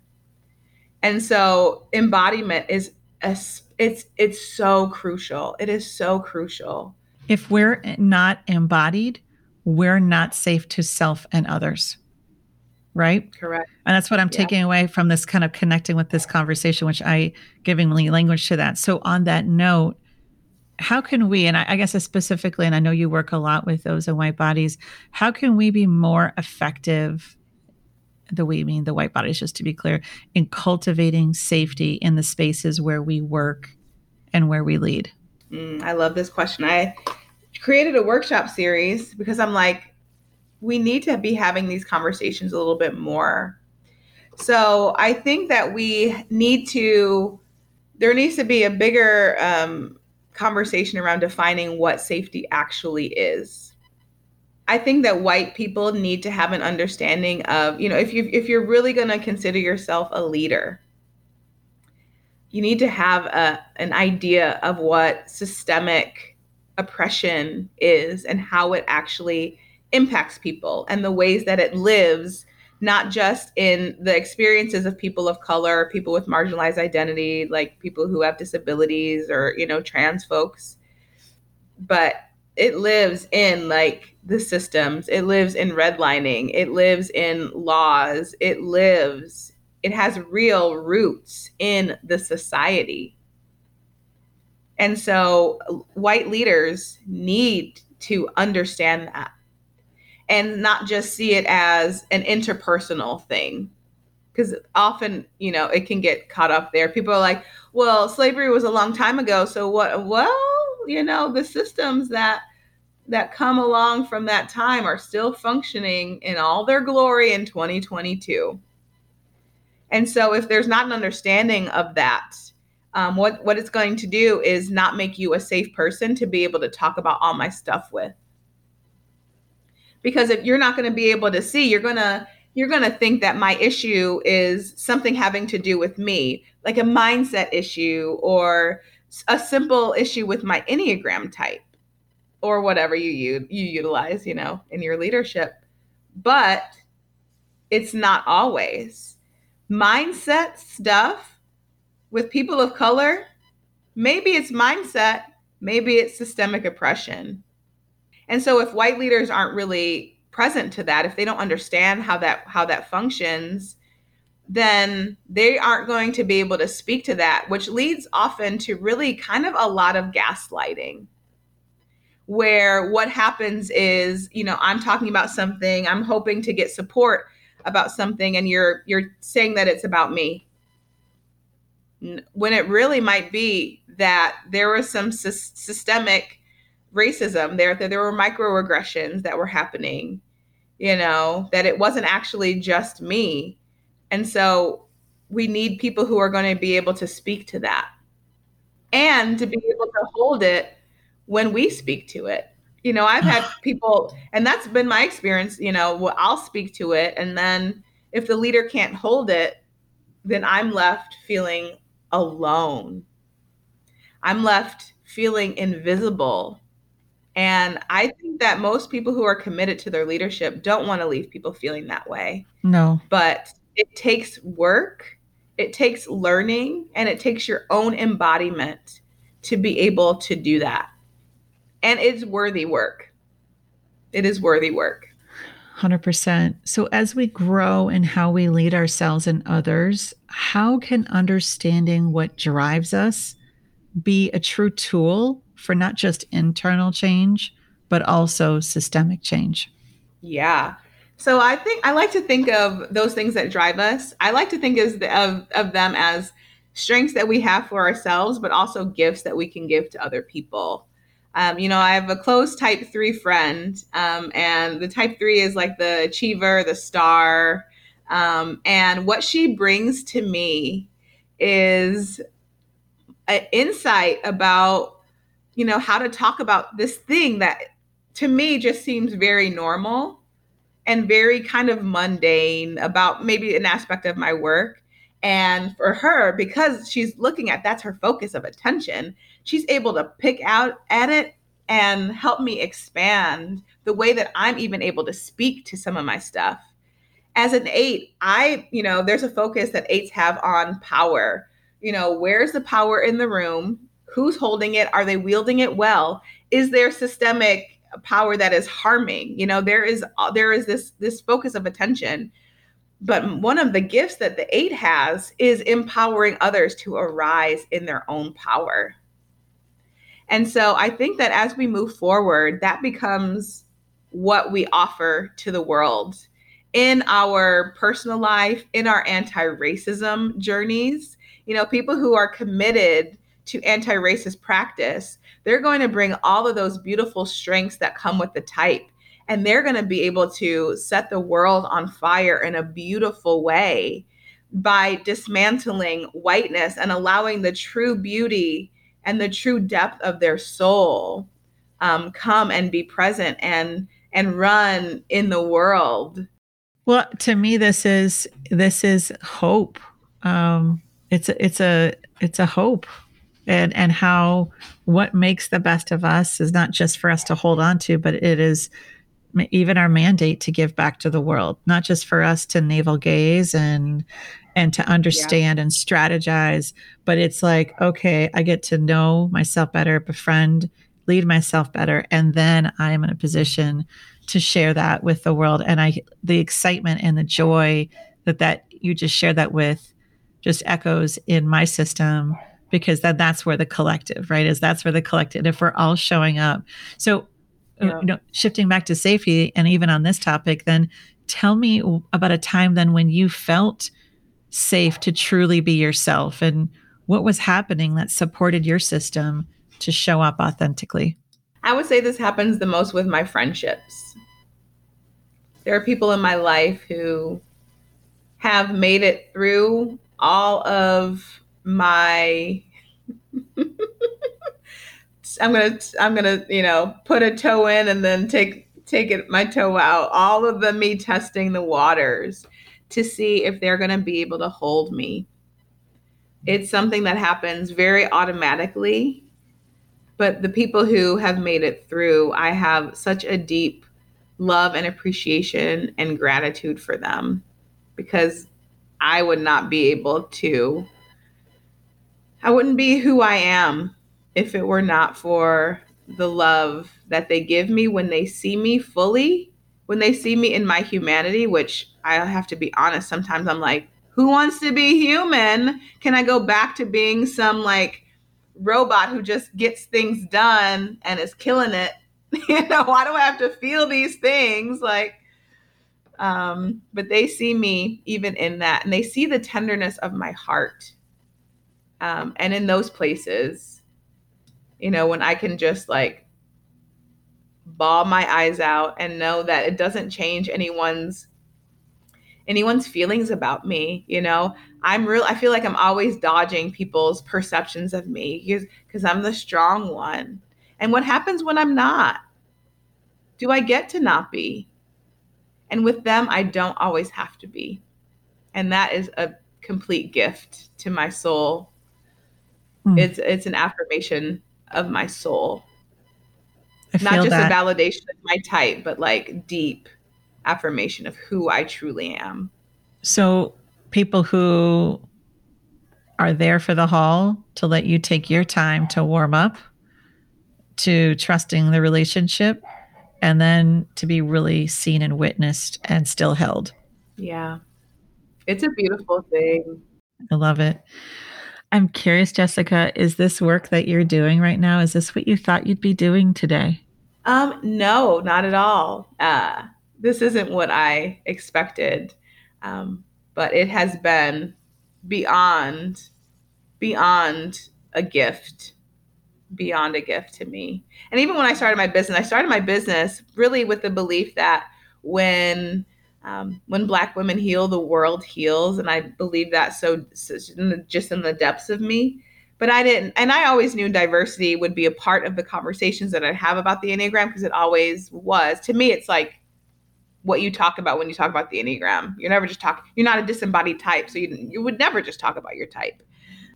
And so embodiment is a, it's it's so crucial. It is so crucial. If we're not embodied, we're not safe to self and others right? Correct. And that's what I'm yeah. taking away from this kind of connecting with this conversation, which I giving language to that. So on that note, how can we, and I, I guess specifically, and I know you work a lot with those in white bodies, how can we be more effective? The we mean the white bodies, just to be clear, in cultivating safety in the spaces where we work and where we lead? Mm, I love this question. I created a workshop series because I'm like, we need to be having these conversations a little bit more. So I think that we need to, there needs to be a bigger um, conversation around defining what safety actually is. I think that white people need to have an understanding of, you know, if you if you're really going to consider yourself a leader, you need to have a an idea of what systemic oppression is and how it actually impacts people and the ways that it lives not just in the experiences of people of color people with marginalized identity like people who have disabilities or you know trans folks but it lives in like the systems. It lives in redlining. It lives in laws. It lives it has real roots in the society. And so white leaders need to understand that and not just see it as an interpersonal thing. Because often you know it can get caught up there. People are like well slavery was a long time ago so what well you know the systems that that come along from that time are still functioning in all their glory in 2022 and so if there's not an understanding of that um, what what it's going to do is not make you a safe person to be able to talk about all my stuff with because if you're not going to be able to see you're going to you're going to think that my issue is something having to do with me like a mindset issue or a simple issue with my enneagram type or whatever you you, you utilize, you know, in your leadership. But it's not always. Mindset stuff with people of color, maybe it's mindset, maybe it's systemic oppression. And so if white leaders aren't really present to that, if they don't understand how that how that functions, then they aren't going to be able to speak to that, which leads often to really kind of a lot of gaslighting. Where what happens is, you know, I'm talking about something, I'm hoping to get support about something and you're you're saying that it's about me. When it really might be that there was some sy- systemic racism. There that there were microaggressions that were happening you know that it wasn't actually just me. And so we need people who are going to be able to speak to that and to be able to hold it when we speak to it. You know i've had people and that's been my experience you know well, i'll speak to it and then if the leader can't hold it then i'm left feeling alone. I'm left feeling invisible and I think that most people who are committed to their leadership don't want to leave people feeling that way. No. But it takes work, it takes learning, and it takes your own embodiment to be able to do that. And it's worthy work. It is worthy work. 100%. So, as we grow in how we lead ourselves and others, how can understanding what drives us be a true tool for not just internal change, but also systemic change. Yeah. So I think I like to think of those things that drive us. I like to think the, of of them as strengths that we have for ourselves, but also gifts that we can give to other people. Um, you know, I have a close type three friend, um, and the type three is like the achiever, the star. Um, and what she brings to me is an insight about you know, how to talk about this thing that to me just seems very normal and very kind of mundane about maybe an aspect of my work. And for her, because she's looking at that's her focus of attention, she's able to pick out at it and help me expand the way that I'm even able to speak to some of my stuff. As an eight, I, you know, there's a focus that eights have on power. You know, where's the power in the room? Who's holding it? Are they wielding it well? Is there systemic power that is harming? You know, there is uh, there is this this focus of attention. But one of the gifts that the eight has is empowering others to arise in their own power. And so I think that as we move forward, that becomes what we offer to the world in our personal life, in our anti racism journeys. You know, people who are committed to anti racist practice, they're going to bring all of those beautiful strengths that come with the type. And they're going to be able to set the world on fire in a beautiful way by dismantling whiteness and allowing the true beauty and the true depth of their soul um, come and be present and and run in the world. Well, to me, this is this is hope. Um, it's a, it's a it's a hope and and how what makes the best of us is not just for us to hold on to but it is even our mandate to give back to the world not just for us to navel gaze and and to understand yeah. and strategize but it's like okay i get to know myself better befriend lead myself better and then i am in a position to share that with the world and i the excitement and the joy that that you just shared that with just echoes in my system because then that's where the collective right is that's where the collective if we're all showing up. So uh, yeah. you know shifting back to safety and even on this topic then tell me about a time then when you felt safe to truly be yourself and what was happening that supported your system to show up authentically? I would say this happens the most with my friendships. There are people in my life who have made it through all of my I'm gonna I'm gonna you know put a toe in and then take take it my toe out. All of the me testing the waters to see if they're gonna be able to hold me. It's something that happens very automatically. but the people who have made it through, I have such a deep love and appreciation and gratitude for them because I would not be able to, I wouldn't be who I am if it were not for the love that they give me when they see me fully, when they see me in my humanity, which I have to be honest, sometimes I'm like, who wants to be human? Can I go back to being some like robot who just gets things done and is killing it? you know, why do I have to feel these things? Like, um, but they see me even in that, and they see the tenderness of my heart. Um, and in those places, you know, when I can just like bawl my eyes out and know that it doesn't change anyone's anyone's feelings about me you know? I'm real i feel like i'm always dodging people's perceptions of me because because i'm the strong one. And what happens when i'm not? Do i get to not be? And with them i don't always have to be. And that is a complete gift to my soul mm. it's it's an affirmation of my soul not just that. a validation of my type but like deep affirmation of who I truly am. So, people who are there for the haul to let you take your time to warm up, to trusting the relationship, and then to be really seen and witnessed and still held. Yeah. It's a beautiful thing. I love it. I'm curious, Jessica, is this work that you're doing right now? Is this what you thought you'd be doing today? Um, no, not at all. Uh, this isn't what I expected. Um, but it has been beyond, beyond a gift, beyond a gift to me. And even when I started my business, I started my business really with the belief that when um, when Black women heal, the world heals, and I believe that so, so in the, just in the depths of me. But I didn't, and I always knew diversity would be a part of the conversations that I have about the Enneagram because it always was. To me, it's like what you talk about when you talk about the Enneagram. You're never just talking, you're not a disembodied type. So you, you would never just talk about your type.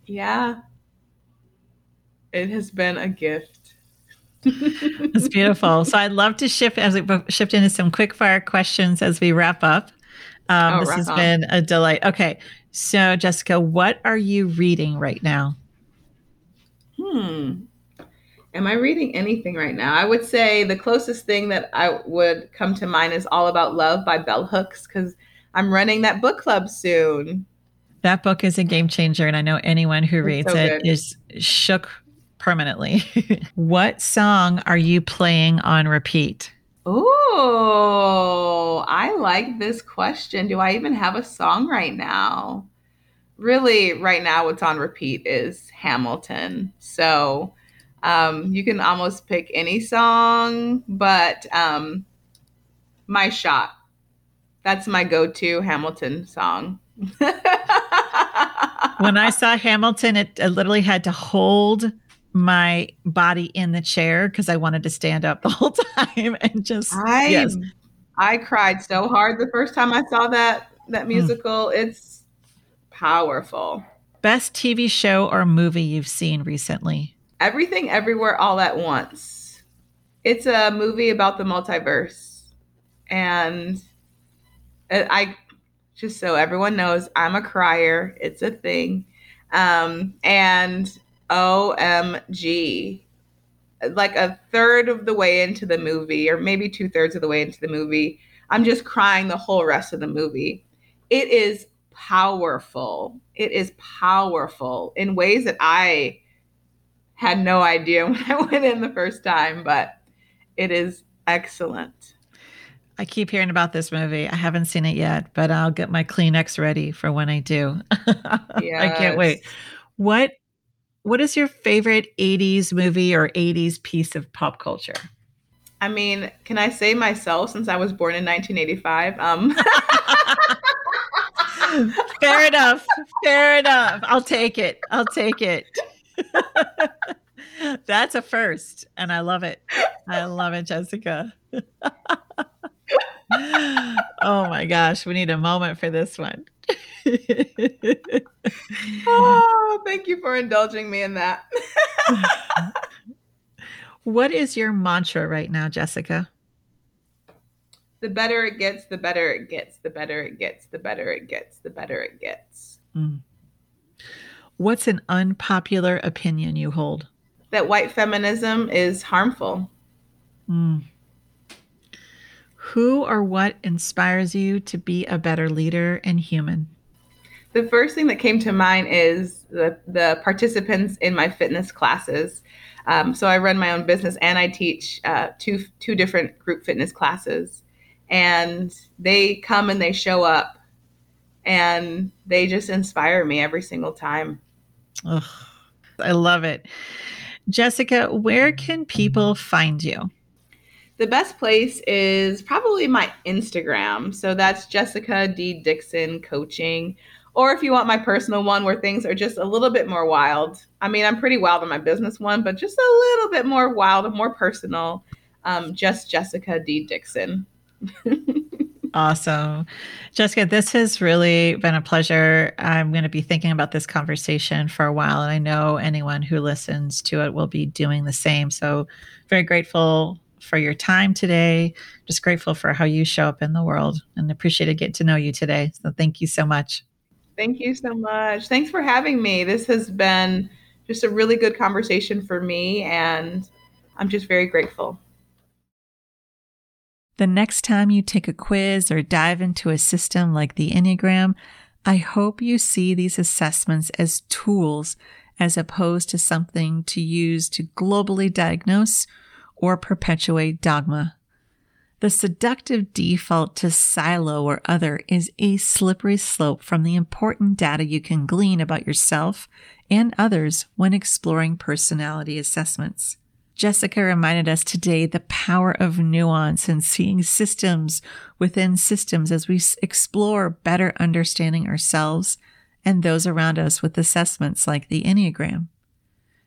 Yeah. It has been a gift. It's beautiful. So I'd love to shift as we shift into some quick fire questions as we wrap up. Um, oh, this has on. been a delight. Okay. So Jessica, what are you reading right now? Hmm. Am I reading anything right now? I would say the closest thing that I would come to mind is All About Love by Bell Hooks because I'm running that book club soon. That book is a game changer, and I know anyone who reads so it is shook permanently. what song are you playing on repeat? Oh, I like this question. Do I even have a song right now? Really, right now, what's on repeat is Hamilton. So um, you can almost pick any song, but um, My Shot. That's my go to Hamilton song. when I saw Hamilton, it, I literally had to hold my body in the chair because I wanted to stand up the whole time and just I yes. I cried so hard the first time I saw that that hmm. musical. Mm. It's powerful. Best TV show or movie you've seen recently? Everything Everywhere All at Once. It's a movie about the multiverse. And I just so everyone knows, I'm a crier. It's a thing. Um, and OMG, like a third of the way into the movie, or maybe two thirds of the way into the movie, I'm just crying the whole rest of the movie. It is powerful. It is powerful in ways that I had no idea when I went in the first time, but it is excellent. I keep hearing about this movie. I haven't seen it yet, but I'll get my Kleenex ready for when I do. yes. I can't wait. What what is your favorite 80s movie or 80s piece of pop culture? I mean, can I say myself since I was born in 1985? Um Fair enough. Fair enough. I'll take it. I'll take it. That's a first, and I love it. I love it, Jessica. oh my gosh, we need a moment for this one. Oh, thank you for indulging me in that. What is your mantra right now, Jessica? The better it gets, the better it gets, the better it gets, the better it gets, the better it gets. Mm. What's an unpopular opinion you hold? That white feminism is harmful. Mm. Who or what inspires you to be a better leader and human? The first thing that came to mind is the, the participants in my fitness classes. Um, so I run my own business and I teach uh, two two different group fitness classes, and they come and they show up, and they just inspire me every single time. Ugh, I love it, Jessica. Where can people find you? The best place is probably my Instagram. So that's Jessica D Dickson Coaching or if you want my personal one where things are just a little bit more wild. I mean, I'm pretty wild on my business one, but just a little bit more wild and more personal. Um, just Jessica D. Dickson. awesome. Jessica, this has really been a pleasure. I'm going to be thinking about this conversation for a while, and I know anyone who listens to it will be doing the same. So, very grateful for your time today. Just grateful for how you show up in the world and appreciate it getting to know you today. So, thank you so much. Thank you so much. Thanks for having me. This has been just a really good conversation for me, and I'm just very grateful. The next time you take a quiz or dive into a system like the Enneagram, I hope you see these assessments as tools as opposed to something to use to globally diagnose or perpetuate dogma. The seductive default to silo or other is a slippery slope from the important data you can glean about yourself and others when exploring personality assessments. Jessica reminded us today the power of nuance and seeing systems within systems as we explore better understanding ourselves and those around us with assessments like the Enneagram.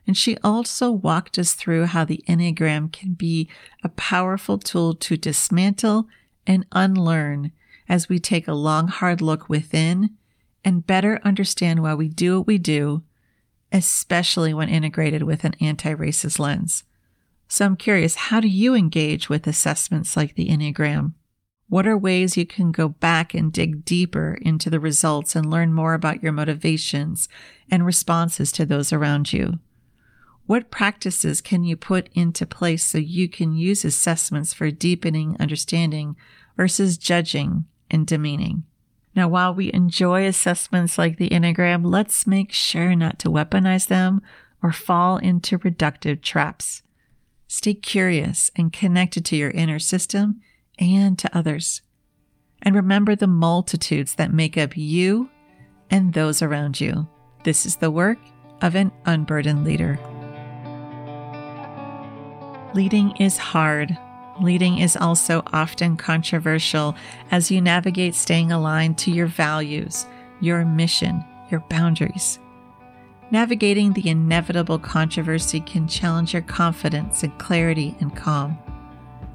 And she also walked us through how the Enneagram can be a powerful tool to dismantle and unlearn as we take a long, hard look within and better understand why we do what we do, especially when integrated with an anti racist lens. So I'm curious, how do you engage with assessments like the Enneagram? What are ways you can go back and dig deeper into the results and learn more about your motivations and responses to those around you? What practices can you put into place so you can use assessments for deepening understanding versus judging and demeaning? Now, while we enjoy assessments like the Enneagram, let's make sure not to weaponize them or fall into reductive traps. Stay curious and connected to your inner system and to others. And remember the multitudes that make up you and those around you. This is the work of an unburdened leader. Leading is hard. Leading is also often controversial as you navigate staying aligned to your values, your mission, your boundaries. Navigating the inevitable controversy can challenge your confidence and clarity and calm.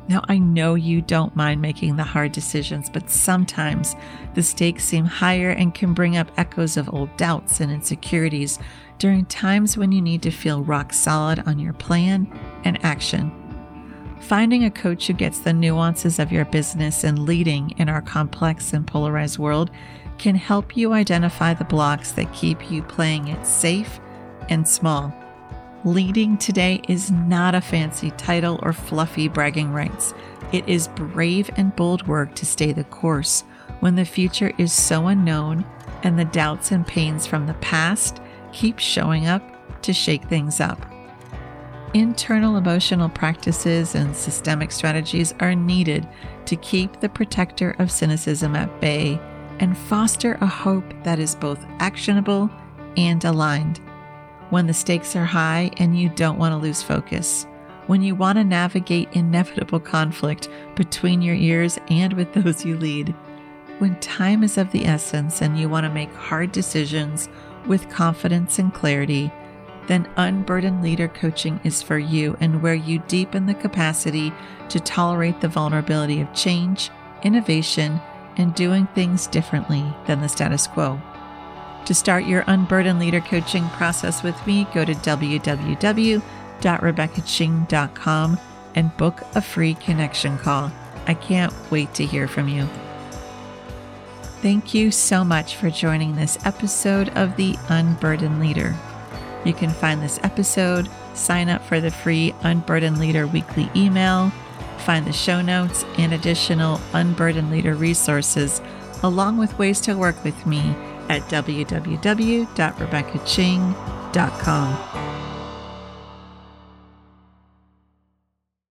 Now, I know you don't mind making the hard decisions, but sometimes the stakes seem higher and can bring up echoes of old doubts and insecurities during times when you need to feel rock solid on your plan and action. Finding a coach who gets the nuances of your business and leading in our complex and polarized world can help you identify the blocks that keep you playing it safe and small. Leading today is not a fancy title or fluffy bragging rights. It is brave and bold work to stay the course when the future is so unknown and the doubts and pains from the past keep showing up to shake things up. Internal emotional practices and systemic strategies are needed to keep the protector of cynicism at bay and foster a hope that is both actionable and aligned. When the stakes are high and you don't want to lose focus, when you want to navigate inevitable conflict between your ears and with those you lead, when time is of the essence and you want to make hard decisions with confidence and clarity, then Unburdened Leader Coaching is for you and where you deepen the capacity to tolerate the vulnerability of change, innovation, and doing things differently than the status quo. To start your Unburdened Leader Coaching process with me, go to www www.rebeccaching.com and book a free connection call. I can't wait to hear from you. Thank you so much for joining this episode of The Unburdened Leader. You can find this episode, sign up for the free Unburdened Leader weekly email, find the show notes and additional Unburdened Leader resources, along with ways to work with me at www.rebeccaching.com.